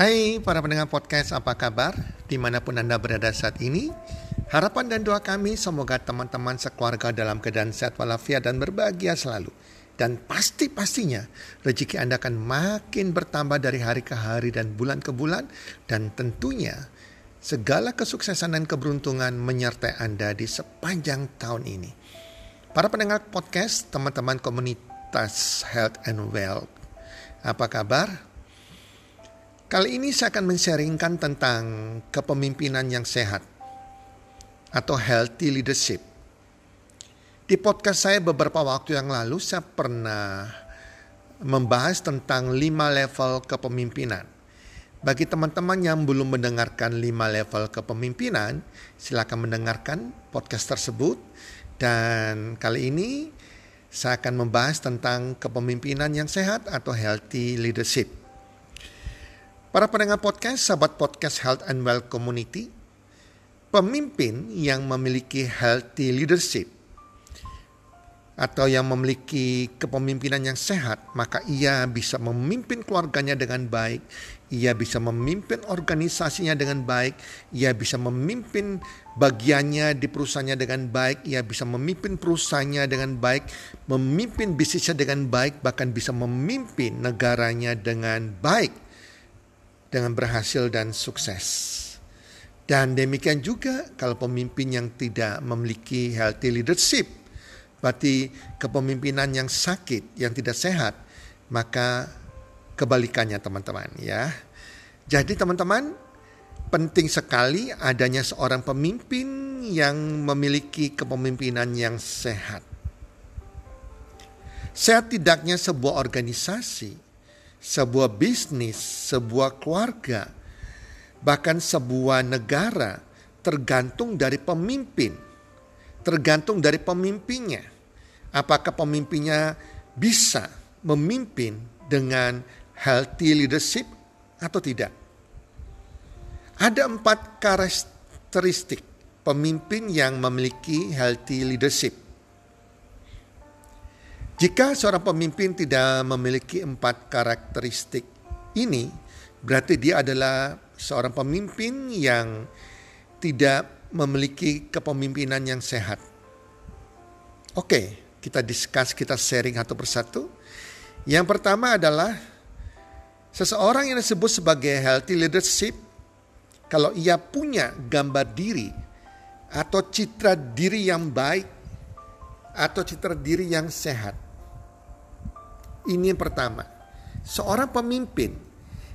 Hai para pendengar podcast, apa kabar? Di mana pun Anda berada saat ini, harapan dan doa kami semoga teman-teman sekeluarga dalam keadaan sehat walafiat dan berbahagia selalu. Dan pasti-pastinya rezeki Anda akan makin bertambah dari hari ke hari dan bulan ke bulan. Dan tentunya segala kesuksesan dan keberuntungan menyertai Anda di sepanjang tahun ini. Para pendengar podcast, teman-teman komunitas Health and Wealth, apa kabar? Kali ini saya akan men-sharingkan tentang kepemimpinan yang sehat atau healthy leadership. Di podcast saya beberapa waktu yang lalu saya pernah membahas tentang lima level kepemimpinan. Bagi teman-teman yang belum mendengarkan lima level kepemimpinan, silakan mendengarkan podcast tersebut. Dan kali ini saya akan membahas tentang kepemimpinan yang sehat atau healthy leadership. Para pendengar podcast, sahabat podcast Health and Well Community, pemimpin yang memiliki healthy leadership atau yang memiliki kepemimpinan yang sehat, maka ia bisa memimpin keluarganya dengan baik, ia bisa memimpin organisasinya dengan baik, ia bisa memimpin bagiannya di perusahaannya dengan baik, ia bisa memimpin perusahaannya dengan baik, memimpin bisnisnya dengan baik, bahkan bisa memimpin negaranya dengan baik, dengan berhasil dan sukses. Dan demikian juga kalau pemimpin yang tidak memiliki healthy leadership, Berarti kepemimpinan yang sakit, yang tidak sehat, maka kebalikannya teman-teman ya. Jadi teman-teman, penting sekali adanya seorang pemimpin yang memiliki kepemimpinan yang sehat. Sehat tidaknya sebuah organisasi, sebuah bisnis, sebuah keluarga, bahkan sebuah negara tergantung dari pemimpin tergantung dari pemimpinnya. Apakah pemimpinnya bisa memimpin dengan healthy leadership atau tidak? Ada empat karakteristik pemimpin yang memiliki healthy leadership. Jika seorang pemimpin tidak memiliki empat karakteristik ini, berarti dia adalah seorang pemimpin yang tidak memiliki kepemimpinan yang sehat. Oke, kita discuss, kita sharing satu persatu. Yang pertama adalah seseorang yang disebut sebagai healthy leadership kalau ia punya gambar diri atau citra diri yang baik atau citra diri yang sehat. Ini yang pertama. Seorang pemimpin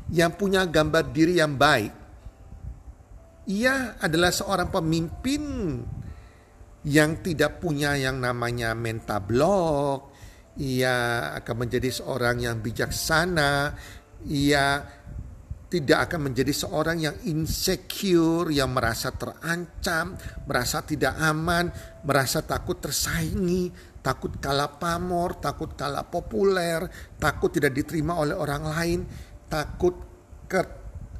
yang punya gambar diri yang baik ia adalah seorang pemimpin yang tidak punya yang namanya mentablok. Ia akan menjadi seorang yang bijaksana. Ia tidak akan menjadi seorang yang insecure, yang merasa terancam, merasa tidak aman, merasa takut tersaingi, takut kalah pamor, takut kalah populer, takut tidak diterima oleh orang lain, takut ke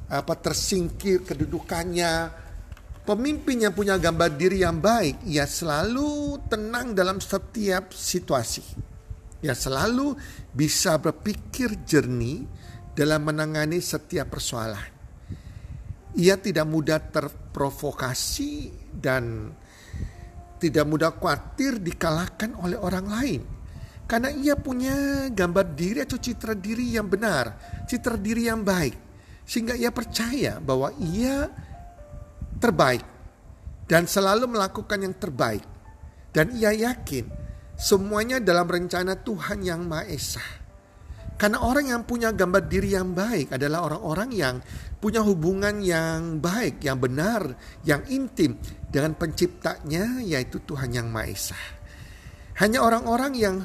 apa tersingkir kedudukannya. Pemimpin yang punya gambar diri yang baik, ia selalu tenang dalam setiap situasi. Ia selalu bisa berpikir jernih dalam menangani setiap persoalan. Ia tidak mudah terprovokasi dan tidak mudah khawatir dikalahkan oleh orang lain. Karena ia punya gambar diri atau citra diri yang benar, citra diri yang baik. Sehingga ia percaya bahwa ia terbaik dan selalu melakukan yang terbaik. Dan ia yakin semuanya dalam rencana Tuhan yang Maha Esa. Karena orang yang punya gambar diri yang baik adalah orang-orang yang punya hubungan yang baik, yang benar, yang intim dengan penciptanya yaitu Tuhan yang Maha Esa. Hanya orang-orang yang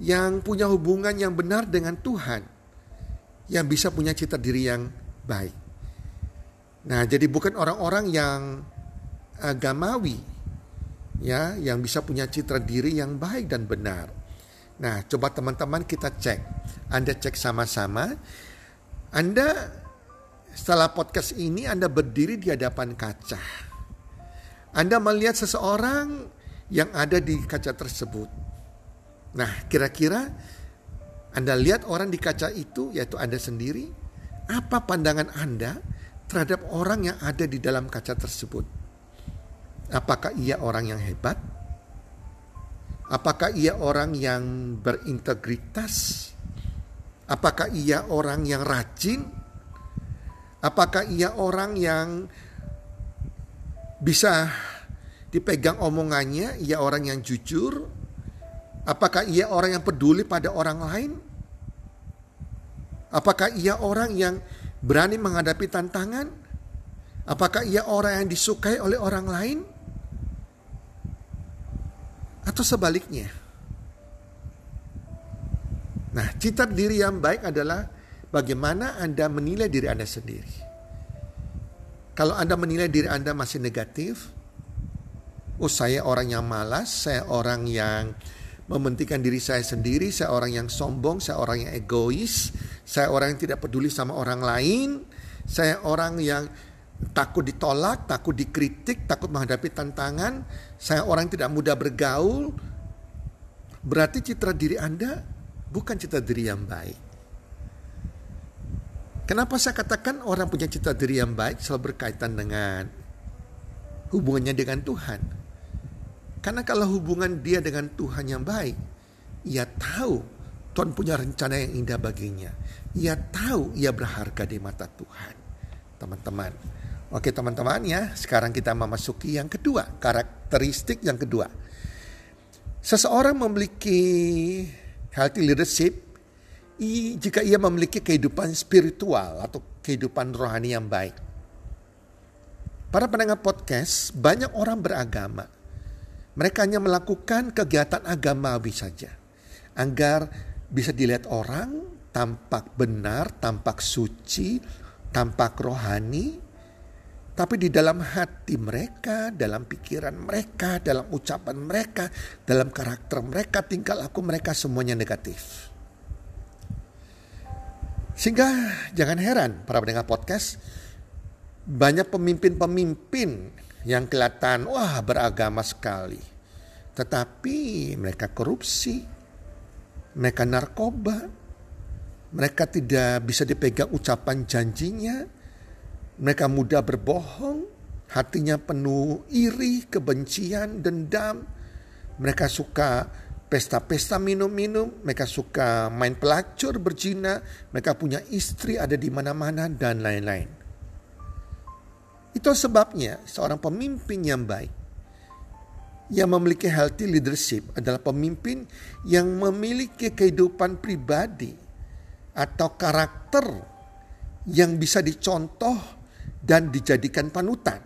yang punya hubungan yang benar dengan Tuhan yang bisa punya cita diri yang baik. Nah, jadi bukan orang-orang yang agamawi ya, yang bisa punya citra diri yang baik dan benar. Nah, coba teman-teman kita cek. Anda cek sama-sama. Anda setelah podcast ini Anda berdiri di hadapan kaca. Anda melihat seseorang yang ada di kaca tersebut. Nah, kira-kira Anda lihat orang di kaca itu yaitu Anda sendiri Apa pandangan Anda terhadap orang yang ada di dalam kaca tersebut? Apakah ia orang yang hebat? Apakah ia orang yang berintegritas? Apakah ia orang yang rajin? Apakah ia orang yang bisa dipegang omongannya? Ia orang yang jujur? Apakah ia orang yang peduli pada orang lain? Apakah ia orang yang berani menghadapi tantangan? Apakah ia orang yang disukai oleh orang lain? Atau sebaliknya? Nah, cita diri yang baik adalah bagaimana Anda menilai diri Anda sendiri. Kalau Anda menilai diri Anda masih negatif, oh saya orang yang malas, saya orang yang mementingkan diri saya sendiri, saya orang yang sombong, saya orang yang egois, saya orang yang tidak peduli sama orang lain, saya orang yang takut ditolak, takut dikritik, takut menghadapi tantangan, saya orang tidak mudah bergaul. Berarti citra diri Anda bukan citra diri yang baik. Kenapa saya katakan orang punya citra diri yang baik selalu berkaitan dengan hubungannya dengan Tuhan? Karena kalau hubungan dia dengan Tuhan yang baik, ia tahu Tuhan punya rencana yang indah baginya. Ia tahu ia berharga di mata Tuhan. Teman-teman. Oke teman-teman ya, sekarang kita memasuki yang kedua, karakteristik yang kedua. Seseorang memiliki healthy leadership jika ia memiliki kehidupan spiritual atau kehidupan rohani yang baik. Para pendengar podcast, banyak orang beragama mereka hanya melakukan kegiatan agamawi saja. Agar bisa dilihat orang tampak benar, tampak suci, tampak rohani. Tapi di dalam hati mereka, dalam pikiran mereka, dalam ucapan mereka, dalam karakter mereka, tingkah laku mereka semuanya negatif. Sehingga jangan heran para pendengar podcast, banyak pemimpin-pemimpin yang kelihatan wah beragama sekali. Tetapi mereka korupsi, mereka narkoba, mereka tidak bisa dipegang ucapan janjinya, mereka mudah berbohong, hatinya penuh iri, kebencian, dendam. Mereka suka pesta-pesta minum-minum, mereka suka main pelacur, berzina, mereka punya istri ada di mana-mana dan lain-lain. Itu sebabnya seorang pemimpin yang baik yang memiliki healthy leadership adalah pemimpin yang memiliki kehidupan pribadi atau karakter yang bisa dicontoh dan dijadikan panutan.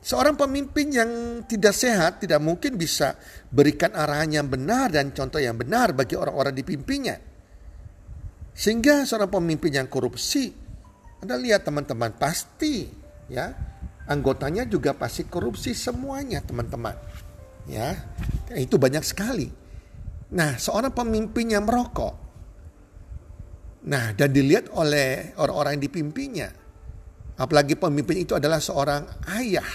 Seorang pemimpin yang tidak sehat tidak mungkin bisa berikan arahan yang benar dan contoh yang benar bagi orang-orang dipimpinnya. Sehingga seorang pemimpin yang korupsi, Anda lihat teman-teman pasti ya anggotanya juga pasti korupsi semuanya teman-teman ya itu banyak sekali nah seorang pemimpin yang merokok nah dan dilihat oleh orang-orang yang dipimpinnya apalagi pemimpin itu adalah seorang ayah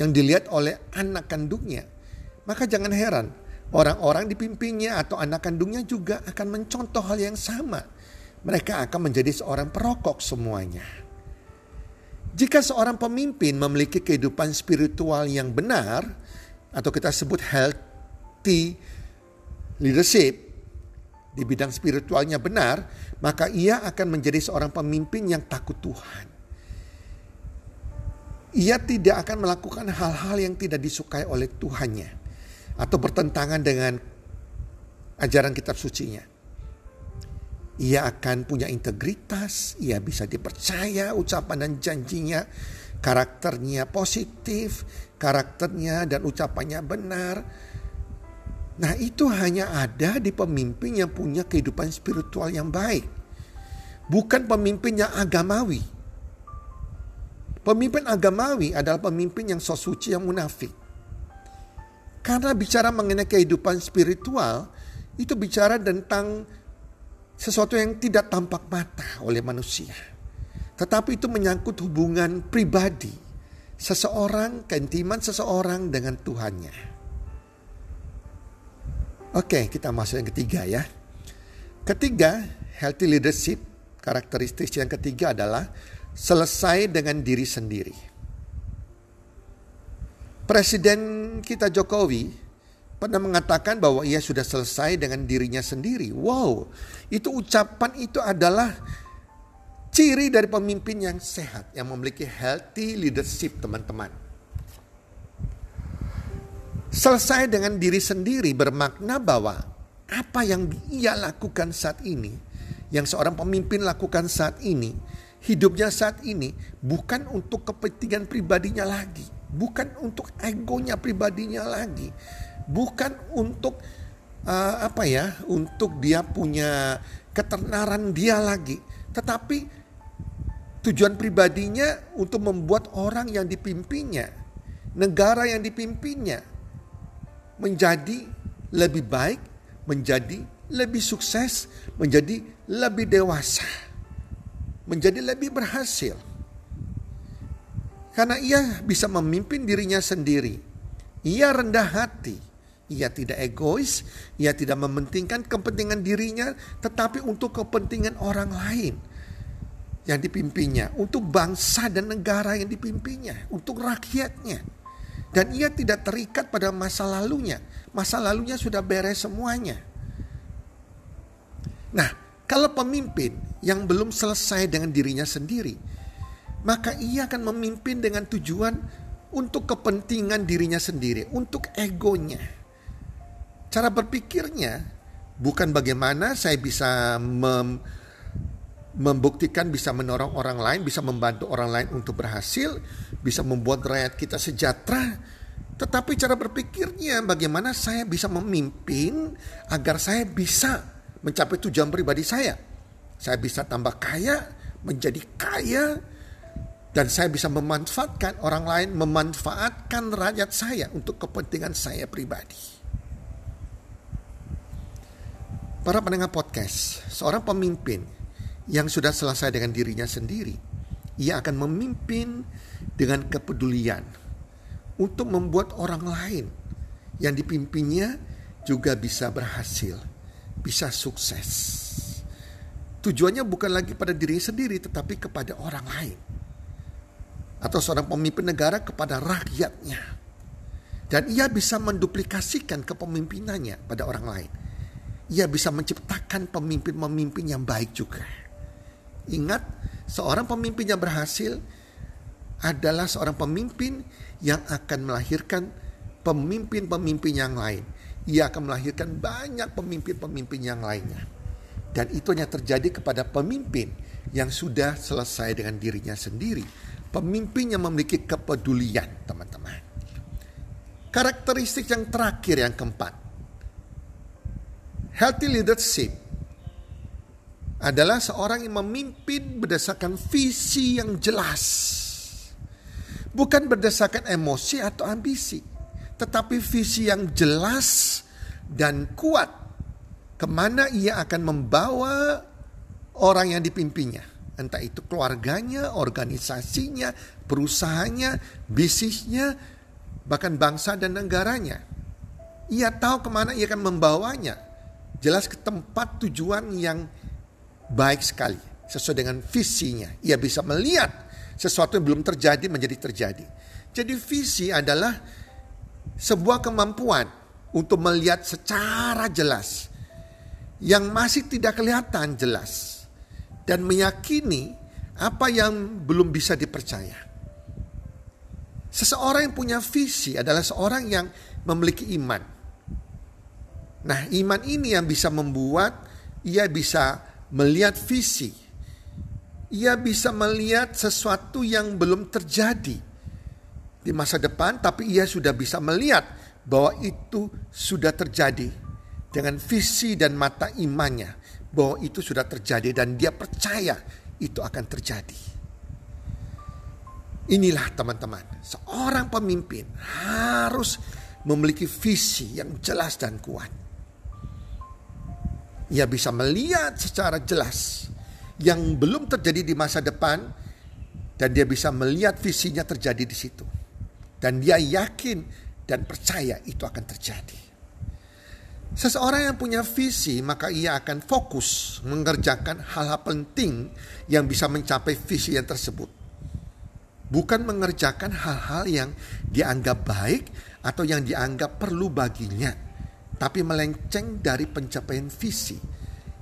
yang dilihat oleh anak kandungnya. Maka jangan heran orang-orang dipimpinnya atau anak kandungnya juga akan mencontoh hal yang sama. Mereka akan menjadi seorang perokok semuanya. Jika seorang pemimpin memiliki kehidupan spiritual yang benar, atau kita sebut healthy leadership, di bidang spiritualnya benar, maka ia akan menjadi seorang pemimpin yang takut Tuhan. Ia tidak akan melakukan hal-hal yang tidak disukai oleh Tuhannya atau bertentangan dengan ajaran kitab sucinya. Ia akan punya integritas, ia bisa dipercaya ucapan dan janjinya, karakternya positif, karakternya dan ucapannya benar. Nah, itu hanya ada di pemimpin yang punya kehidupan spiritual yang baik. Bukan pemimpin yang agamawi. Pemimpin agamawi adalah pemimpin yang so suci yang munafik. Karena bicara mengenai kehidupan spiritual, itu bicara tentang sesuatu yang tidak tampak mata oleh manusia. Tetapi itu menyangkut hubungan pribadi seseorang, keintiman seseorang dengan Tuhannya. Oke, kita masuk yang ketiga ya. Ketiga, healthy leadership Karakteristik yang ketiga adalah selesai dengan diri sendiri. Presiden kita Jokowi pernah mengatakan bahwa ia sudah selesai dengan dirinya sendiri. Wow, itu ucapan itu adalah ciri dari pemimpin yang sehat, yang memiliki healthy leadership, teman-teman. Selesai dengan diri sendiri bermakna bahwa apa yang ia lakukan saat ini, yang seorang pemimpin lakukan saat ini, hidupnya saat ini bukan untuk kepentingan pribadinya lagi, bukan untuk egonya pribadinya lagi, bukan untuk uh, apa ya, untuk dia punya ketenaran dia lagi, tetapi tujuan pribadinya untuk membuat orang yang dipimpinnya, negara yang dipimpinnya menjadi lebih baik, menjadi lebih sukses, menjadi lebih dewasa, menjadi lebih berhasil. Karena ia bisa memimpin dirinya sendiri. Ia rendah hati. Ia tidak egois, ia tidak mementingkan kepentingan dirinya, tetapi untuk kepentingan orang lain yang dipimpinnya, untuk bangsa dan negara yang dipimpinnya, untuk rakyatnya. Dan ia tidak terikat pada masa lalunya. Masa lalunya sudah beres semuanya. Nah, kalau pemimpin yang belum selesai dengan dirinya sendiri, maka ia akan memimpin dengan tujuan untuk kepentingan dirinya sendiri, untuk egonya. Cara berpikirnya bukan bagaimana saya bisa mem membuktikan bisa menolong orang lain, bisa membantu orang lain untuk berhasil, bisa membuat rakyat kita sejahtera. Tetapi cara berpikirnya bagaimana saya bisa memimpin agar saya bisa mencapai tujuan pribadi saya. Saya bisa tambah kaya, menjadi kaya, dan saya bisa memanfaatkan orang lain, memanfaatkan rakyat saya untuk kepentingan saya pribadi. Para pendengar podcast, seorang pemimpin yang sudah selesai dengan dirinya sendiri, ia akan memimpin dengan kepedulian untuk membuat orang lain yang dipimpinnya juga bisa berhasil, bisa sukses. Tujuannya bukan lagi pada diri sendiri tetapi kepada orang lain. Atau seorang pemimpin negara kepada rakyatnya. Dan ia bisa menduplikasikan kepemimpinannya pada orang lain. Ia bisa menciptakan pemimpin-pemimpin yang baik juga. Ingat, seorang pemimpin yang berhasil adalah seorang pemimpin yang akan melahirkan pemimpin-pemimpin yang lain. Ia akan melahirkan banyak pemimpin-pemimpin yang lainnya. Dan itu hanya terjadi kepada pemimpin yang sudah selesai dengan dirinya sendiri. Pemimpin yang memiliki kepedulian, teman-teman. Karakteristik yang terakhir yang keempat. Healthy leadership adalah seorang yang memimpin berdasarkan visi yang jelas. Bukan berdasarkan emosi atau ambisi, tetapi visi yang jelas dan kuat ke mana ia akan membawa orang yang dipimpinnya. Entah itu keluarganya, organisasinya, perusahaannya, bisnisnya, bahkan bangsa dan negaranya. Ia tahu ke mana ia akan membawanya. Jelas ke tempat tujuan yang baik sekali sesuai dengan visinya. Ia bisa melihat sesuatu yang belum terjadi menjadi terjadi. Jadi visi adalah sebuah kemampuan untuk melihat secara jelas yang masih tidak kelihatan jelas dan meyakini apa yang belum bisa dipercaya. Seseorang yang punya visi adalah seorang yang memiliki iman. Nah, iman ini yang bisa membuat ia bisa melihat visi. Ia bisa melihat sesuatu yang belum terjadi di masa depan, tapi ia sudah bisa melihat bahwa itu sudah terjadi dengan visi dan mata imannya, bahwa itu sudah terjadi dan dia percaya itu akan terjadi. Inilah teman-teman, seorang pemimpin harus memiliki visi yang jelas dan kuat. Ia bisa melihat secara jelas yang belum terjadi di masa depan dan dia bisa melihat visinya terjadi di situ. Dan dia yakin dan percaya itu akan terjadi. Seseorang yang punya visi, maka ia akan fokus mengerjakan hal-hal penting yang bisa mencapai visi yang tersebut. Bukan mengerjakan hal-hal yang dianggap baik atau yang dianggap perlu baginya, tapi melenceng dari pencapaian visi.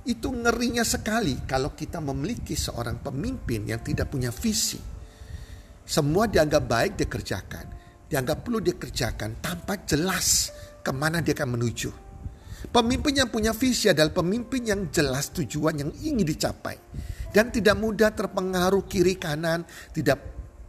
Itu ngerinya sekali kalau kita memiliki seorang pemimpin yang tidak punya visi. Semua dianggap baik dikerjakan, dianggap perlu dikerjakan tanpa jelas ke mana dia akan menuju Pemimpin yang punya visi adalah pemimpin yang jelas tujuan yang ingin dicapai. Dan tidak mudah terpengaruh kiri kanan, tidak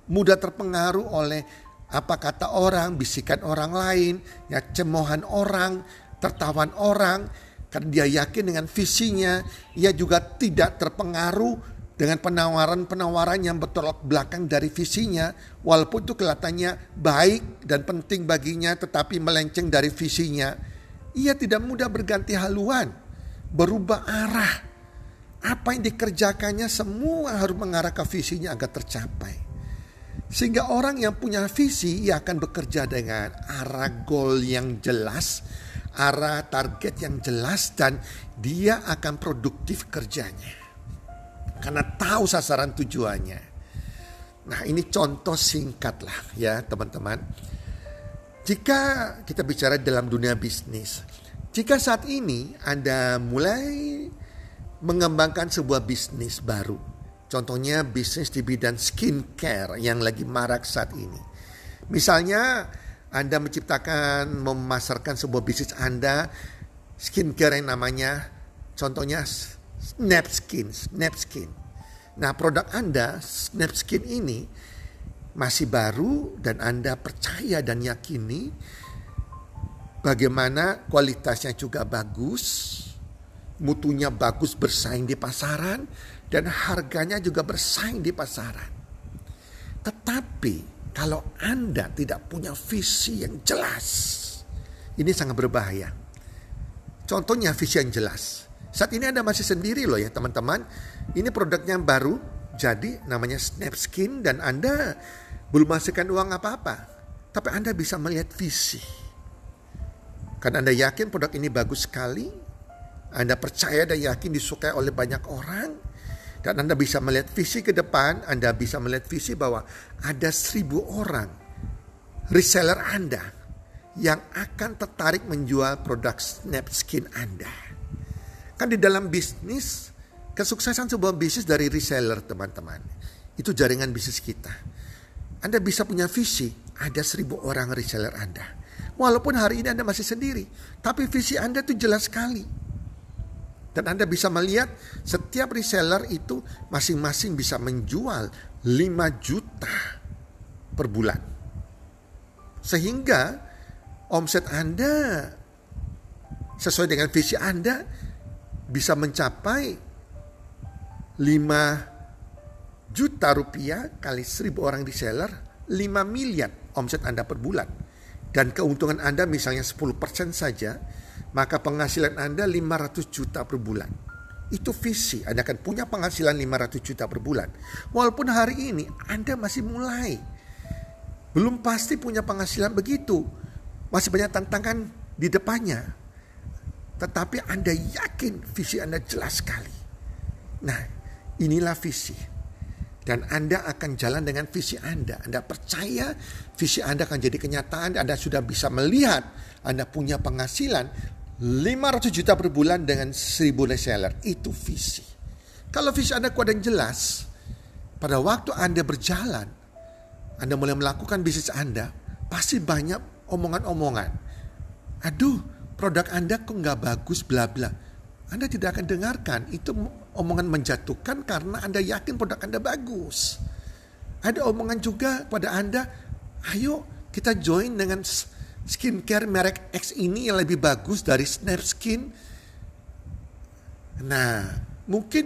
mudah terpengaruh oleh apa kata orang, bisikan orang lain, ya cemohan orang, tertawan orang. Karena dia yakin dengan visinya, ia juga tidak terpengaruh dengan penawaran-penawaran yang bertolak belakang dari visinya, walaupun itu kelihatannya baik dan penting baginya, tetapi melenceng dari visinya ia tidak mudah berganti haluan, berubah arah. Apa yang dikerjakannya semua harus mengarah ke visinya agar tercapai. Sehingga orang yang punya visi ia akan bekerja dengan arah goal yang jelas, arah target yang jelas dan dia akan produktif kerjanya. Karena tahu sasaran tujuannya. Nah ini contoh singkat lah ya teman-teman jika kita bicara dalam dunia bisnis, jika saat ini Anda mulai mengembangkan sebuah bisnis baru, contohnya bisnis di bidang skincare yang lagi marak saat ini. Misalnya Anda menciptakan, memasarkan sebuah bisnis Anda, skincare yang namanya contohnya Snap Skin, Snap Skin. Nah produk Anda, Snap Skin ini masih baru dan Anda percaya dan yakini bagaimana kualitasnya juga bagus, mutunya bagus bersaing di pasaran dan harganya juga bersaing di pasaran. Tetapi kalau Anda tidak punya visi yang jelas, ini sangat berbahaya. Contohnya visi yang jelas. Saat ini Anda masih sendiri loh ya teman-teman. Ini produknya baru, jadi namanya Snapskin dan Anda belum masukkan uang apa-apa. Tapi Anda bisa melihat visi. Karena Anda yakin produk ini bagus sekali. Anda percaya dan yakin disukai oleh banyak orang. Dan Anda bisa melihat visi ke depan. Anda bisa melihat visi bahwa ada seribu orang reseller Anda yang akan tertarik menjual produk Snapskin Anda. Kan di dalam bisnis, kesuksesan sebuah bisnis dari reseller teman-teman. Itu jaringan bisnis kita anda bisa punya visi, ada seribu orang reseller Anda. Walaupun hari ini Anda masih sendiri, tapi visi Anda itu jelas sekali. Dan Anda bisa melihat setiap reseller itu masing-masing bisa menjual 5 juta per bulan. Sehingga omset Anda sesuai dengan visi Anda bisa mencapai 5 juta rupiah kali seribu orang di seller, 5 miliar omset Anda per bulan. Dan keuntungan Anda misalnya 10% saja, maka penghasilan Anda 500 juta per bulan. Itu visi, Anda akan punya penghasilan 500 juta per bulan. Walaupun hari ini Anda masih mulai. Belum pasti punya penghasilan begitu. Masih banyak tantangan di depannya. Tetapi Anda yakin visi Anda jelas sekali. Nah, inilah visi dan Anda akan jalan dengan visi Anda. Anda percaya visi Anda akan jadi kenyataan. Anda sudah bisa melihat Anda punya penghasilan 500 juta per bulan dengan 1000 reseller. Itu visi. Kalau visi Anda kuat dan jelas, pada waktu Anda berjalan, Anda mulai melakukan bisnis Anda, pasti banyak omongan-omongan. Aduh, produk Anda kok nggak bagus, bla bla. Anda tidak akan dengarkan. Itu omongan menjatuhkan karena Anda yakin produk Anda bagus. Ada omongan juga pada Anda, ayo kita join dengan skincare merek X ini yang lebih bagus dari Snap Skin. Nah, mungkin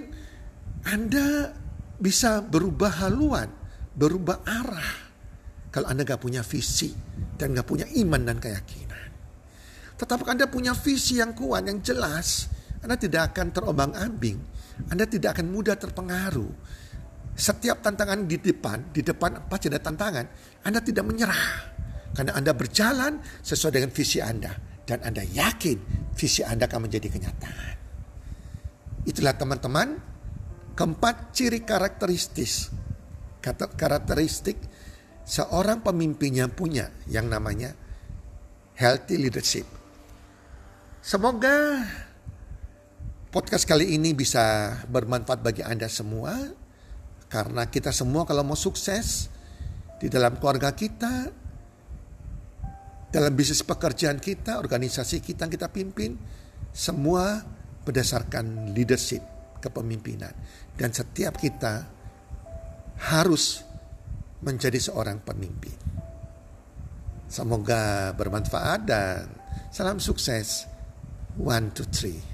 Anda bisa berubah haluan, berubah arah. Kalau Anda gak punya visi dan gak punya iman dan keyakinan. Tetapi Anda punya visi yang kuat, yang jelas anda tidak akan terombang ambing. Anda tidak akan mudah terpengaruh. Setiap tantangan di depan, di depan pasti ada tantangan. Anda tidak menyerah. Karena Anda berjalan sesuai dengan visi Anda. dan Anda yakin visi Anda akan menjadi kenyataan. Itulah teman-teman keempat ciri karakteristik karakteristik seorang pemimpin yang punya yang namanya healthy leadership. Semoga podcast kali ini bisa bermanfaat bagi Anda semua karena kita semua kalau mau sukses di dalam keluarga kita, dalam bisnis pekerjaan kita, organisasi kita yang kita pimpin, semua berdasarkan leadership, kepemimpinan. Dan setiap kita harus menjadi seorang pemimpin. Semoga bermanfaat dan salam sukses. One, two, three.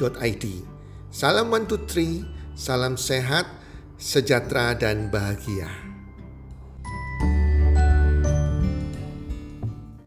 Salam, one Salam 123, salam sehat, sejahtera dan bahagia.